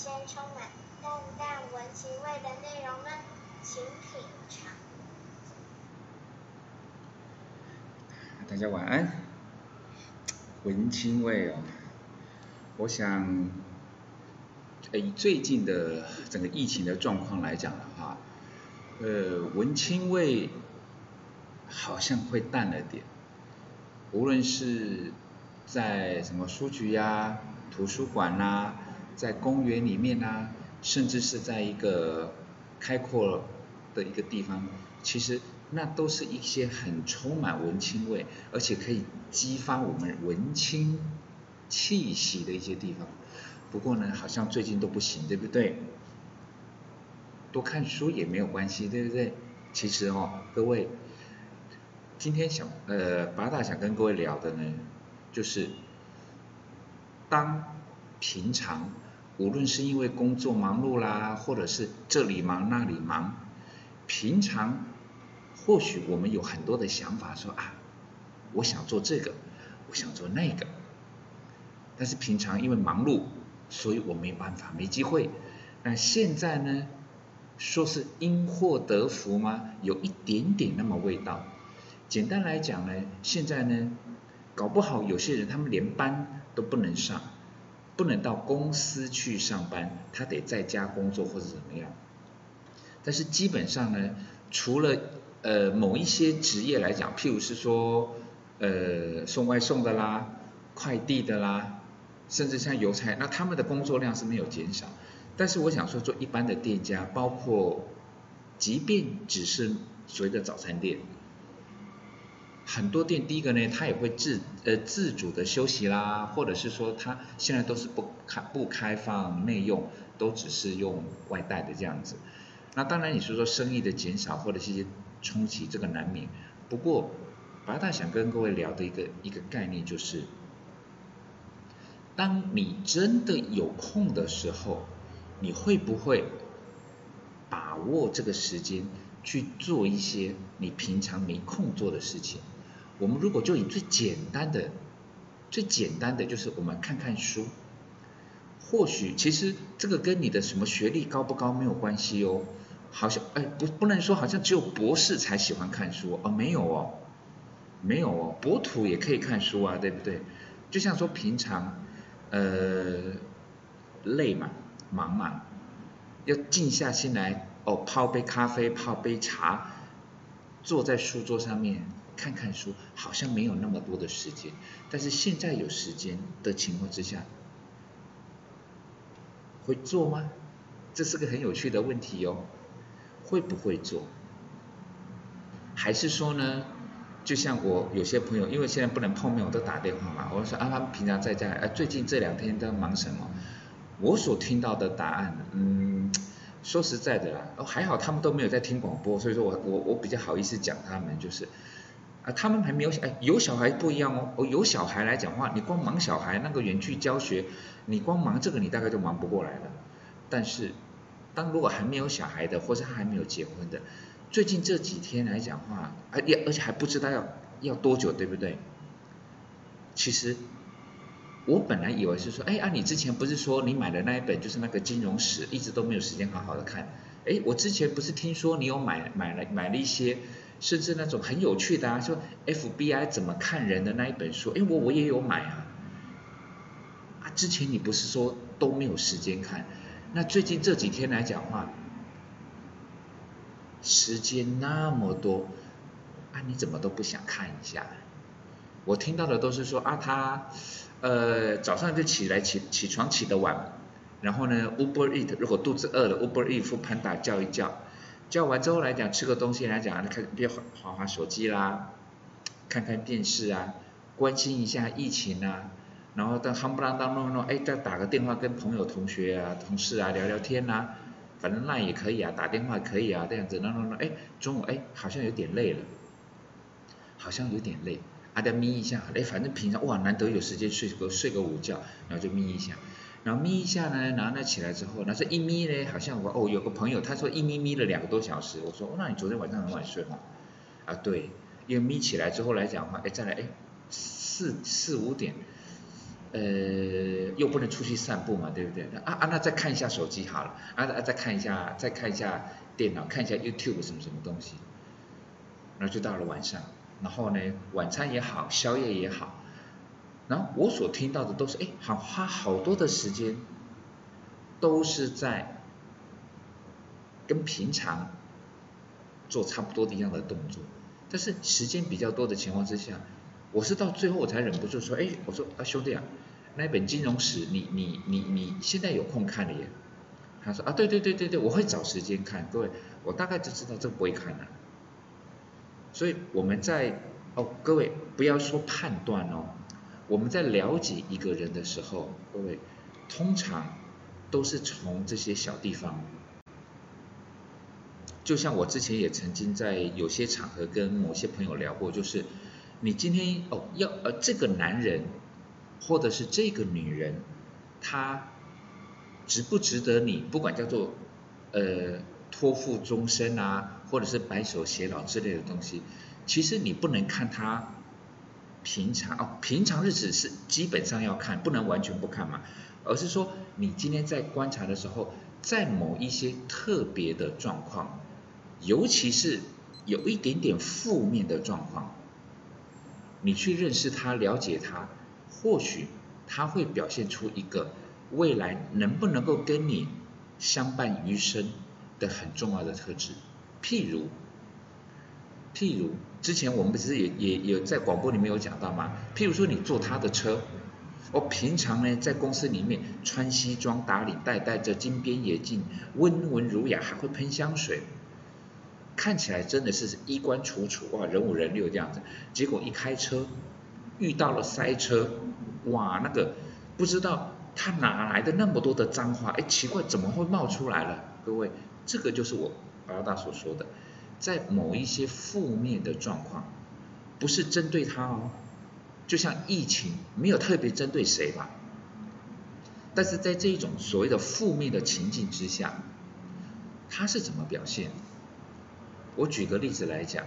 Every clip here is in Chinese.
些充满淡淡文情味的内容呢？请品尝。大家晚安。文青味哦，我想，以最近的整个疫情的状况来讲的话，呃，文青味好像会淡了点。无论是在什么书局呀、图书馆啦，在公园里面啊，甚至是在一个开阔的一个地方，其实那都是一些很充满文青味，而且可以激发我们文青气息的一些地方。不过呢，好像最近都不行，对不对？多看书也没有关系，对不对？其实哦，各位，今天想呃八大想跟各位聊的呢，就是当平常无论是因为工作忙碌啦，或者是这里忙那里忙，平常或许我们有很多的想法，说啊，我想做这个，我想做那个，但是平常因为忙碌，所以我没办法，没机会。那现在呢，说是因祸得福吗？有一点点那么味道。简单来讲呢，现在呢，搞不好有些人他们连班都不能上，不能到公司去上班，他得在家工作或者怎么样。但是基本上呢，除了呃某一些职业来讲，譬如是说呃送外送的啦、快递的啦，甚至像邮差，那他们的工作量是没有减少。但是我想说，做一般的店家，包括即便只是所谓的早餐店。很多店，第一个呢，它也会自呃自主的休息啦，或者是说它现在都是不开不开放内用，都只是用外带的这样子。那当然你说说生意的减少或者是一些冲击，这个难免。不过，白大想跟各位聊的一个一个概念就是，当你真的有空的时候，你会不会把握这个时间去做一些你平常没空做的事情？我们如果就以最简单的、最简单的，就是我们看看书。或许其实这个跟你的什么学历高不高没有关系哦。好像哎，不不能说好像只有博士才喜欢看书哦，没有哦，没有哦，博土也可以看书啊，对不对？就像说平常呃累嘛、忙嘛，要静下心来哦，泡杯咖啡、泡杯茶，坐在书桌上面。看看书好像没有那么多的时间，但是现在有时间的情况之下，会做吗？这是个很有趣的问题哦。会不会做？还是说呢？就像我有些朋友，因为现在不能碰面，我都打电话嘛。我说啊，他们平常在家，哎，最近这两天在忙什么？我所听到的答案，嗯，说实在的啦，哦，还好他们都没有在听广播，所以说我我我比较好意思讲他们就是。他们还没有，哎，有小孩不一样哦。哦，有小孩来讲话，你光忙小孩那个园区教学，你光忙这个，你大概就忙不过来了。但是，当如果还没有小孩的，或是还没有结婚的，最近这几天来讲话，而也而且还不知道要要多久，对不对？其实，我本来以为是说，哎啊，你之前不是说你买的那一本就是那个金融史，一直都没有时间好好的看。哎，我之前不是听说你有买买了买了一些。甚至那种很有趣的啊，说 FBI 怎么看人的那一本书，哎，我我也有买啊。啊，之前你不是说都没有时间看，那最近这几天来讲话，时间那么多，啊，你怎么都不想看一下？我听到的都是说啊，他呃早上就起来起起床起得晚，然后呢 Uber Eat 如果肚子饿了 Uber Eat 或 Panda 叫一叫。叫完之后来讲，吃个东西来讲，看别划划手机啦，看看电视啊，关心一下疫情啊，然后等夯不啷当弄弄，哎，再打个电话跟朋友、同学啊、同事啊聊聊天呐，反正那也可以啊，打电话可以啊，这样子弄弄弄，哎，中午哎好像有点累了，好像有点累，啊再眯一下，哎，反正平常哇难得有时间睡个睡个午觉，然后就眯一下。然后眯一下呢，然后呢起来之后，那这一眯呢，好像我哦有个朋友他说一眯眯了两个多小时，我说哦那你昨天晚上很晚睡吗？啊啊，对，因为眯起来之后来讲的话，哎，再来，哎，四四五点，呃，又不能出去散步嘛，对不对？啊啊，那再看一下手机好了，啊啊，再看一下，再看一下电脑，看一下 YouTube 什么什么东西，然后就到了晚上，然后呢，晚餐也好，宵夜也好，然后我所听到的都是，哎，好花好多的时间，都是在跟平常做差不多的一样的动作，但是时间比较多的情况之下，我是到最后我才忍不住说，哎，我说啊兄弟啊，那本金融史你你你你现在有空看了耶？他说啊对对对对对，我会找时间看，各位，我大概就知道这不会看了。所以我们在哦，各位不要说判断哦，我们在了解一个人的时候，各位通常都是从这些小地方。就像我之前也曾经在有些场合跟某些朋友聊过，就是你今天哦要呃这个男人或者是这个女人，他值不值得你不管叫做呃托付终身啊，或者是白首偕老之类的东西，其实你不能看他平常哦平常日子是基本上要看，不能完全不看嘛，而是说你今天在观察的时候，在某一些特别的状况。尤其是有一点点负面的状况，你去认识他、了解他，或许他会表现出一个未来能不能够跟你相伴余生的很重要的特质。譬如，譬如之前我们不是也也有在广播里面有讲到吗？譬如说你坐他的车，我平常呢在公司里面穿西装打领带，戴着金边眼镜，温文儒雅，还会喷香水。看起来真的是衣冠楚楚哇，人五人六这样子，结果一开车遇到了塞车，哇，那个不知道他哪来的那么多的脏话，哎，奇怪怎么会冒出来了？各位，这个就是我老大所说的，在某一些负面的状况，不是针对他哦，就像疫情没有特别针对谁吧，但是在这一种所谓的负面的情境之下，他是怎么表现？我举个例子来讲，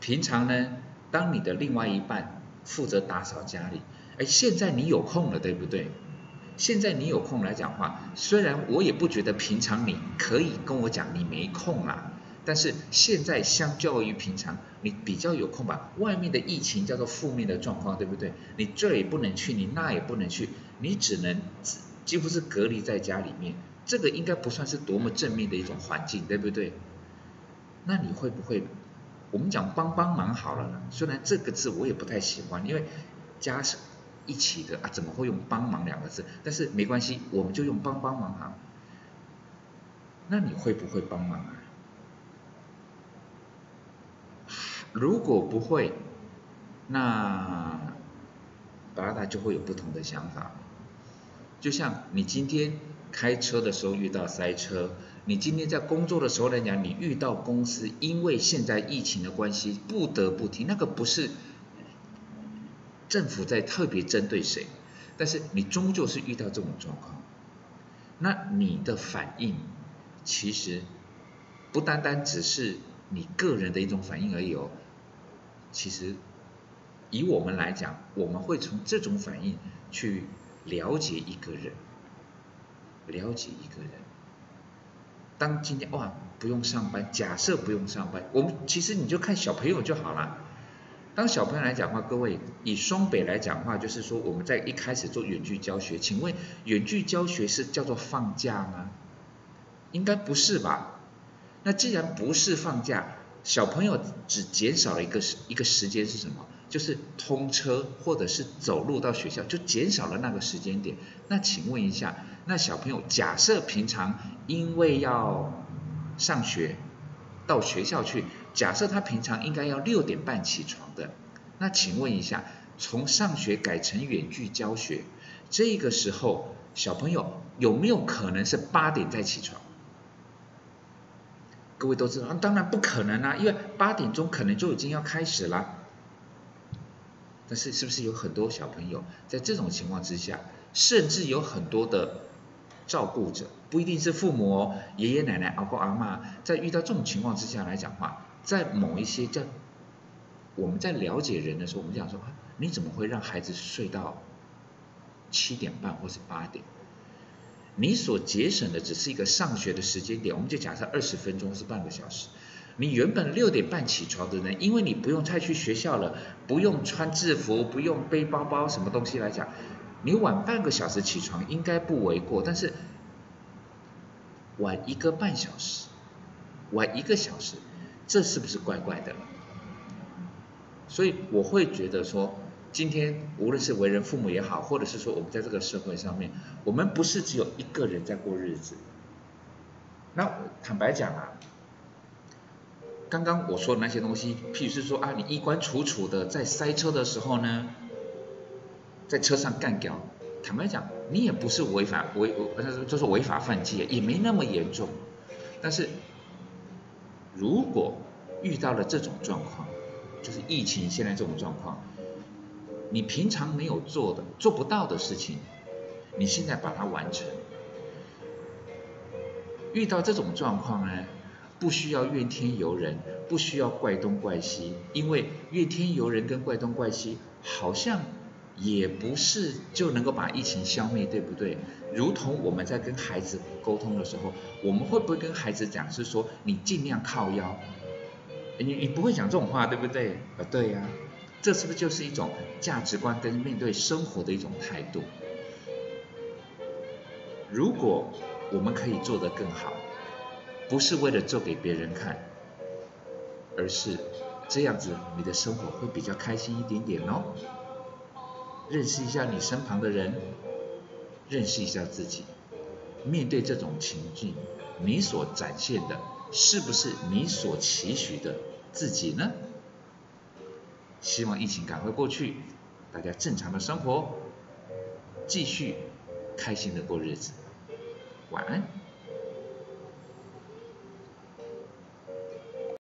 平常呢，当你的另外一半负责打扫家里，哎，现在你有空了，对不对？现在你有空来讲话，虽然我也不觉得平常你可以跟我讲你没空啊，但是现在相较于平常，你比较有空吧？外面的疫情叫做负面的状况，对不对？你这也不能去，你那也不能去，你只能几乎是隔离在家里面，这个应该不算是多么正面的一种环境，对不对？那你会不会？我们讲帮帮忙好了，虽然这个字我也不太喜欢，因为加是一起的啊，怎么会用帮忙两个字？但是没关系，我们就用帮帮忙哈。那你会不会帮忙啊？如果不会，那巴拉达就会有不同的想法。就像你今天开车的时候遇到塞车。你今天在工作的时候来讲，你遇到公司因为现在疫情的关系不得不停，那个不是政府在特别针对谁，但是你终究是遇到这种状况，那你的反应其实不单单只是你个人的一种反应而已哦，其实以我们来讲，我们会从这种反应去了解一个人，了解一个人。当今天哇不用上班，假设不用上班，我们其实你就看小朋友就好了。当小朋友来讲话，各位以双北来讲话，就是说我们在一开始做远距教学，请问远距教学是叫做放假吗？应该不是吧？那既然不是放假，小朋友只减少了一个时一个时间是什么？就是通车或者是走路到学校，就减少了那个时间点。那请问一下，那小朋友假设平常因为要上学到学校去，假设他平常应该要六点半起床的，那请问一下，从上学改成远距教学，这个时候小朋友有没有可能是八点再起床？各位都知道，当然不可能啊，因为八点钟可能就已经要开始了。但是是不是有很多小朋友在这种情况之下，甚至有很多的照顾者，不一定是父母哦，爷爷奶奶、阿公阿妈，在遇到这种情况之下来讲话，在某一些叫我们在了解人的时候，我们讲说，你怎么会让孩子睡到七点半或是八点？你所节省的只是一个上学的时间点，我们就假设二十分钟是半个小时。你原本六点半起床的人，因为你不用再去学校了，不用穿制服，不用背包包，什么东西来讲，你晚半个小时起床应该不为过。但是晚一个半小时，晚一个小时，这是不是怪怪的？所以我会觉得说。今天无论是为人父母也好，或者是说我们在这个社会上面，我们不是只有一个人在过日子。那坦白讲啊，刚刚我说的那些东西，譬如是说啊，你衣冠楚楚的在塞车的时候呢，在车上干掉，坦白讲，你也不是违法违，就是违法犯纪，也没那么严重。但是如果遇到了这种状况，就是疫情现在这种状况。你平常没有做的、做不到的事情，你现在把它完成。遇到这种状况呢，不需要怨天尤人，不需要怪东怪西，因为怨天尤人跟怪东怪西，好像也不是就能够把疫情消灭，对不对？如同我们在跟孩子沟通的时候，我们会不会跟孩子讲是说，你尽量靠腰？你你不会讲这种话，对不对？啊，对呀。这是不是就是一种价值观跟面对生活的一种态度？如果我们可以做得更好，不是为了做给别人看，而是这样子，你的生活会比较开心一点点哦。认识一下你身旁的人，认识一下自己，面对这种情境，你所展现的是不是你所期许的自己呢？希望疫情赶快过去，大家正常的生活，继续开心的过日子。晚安。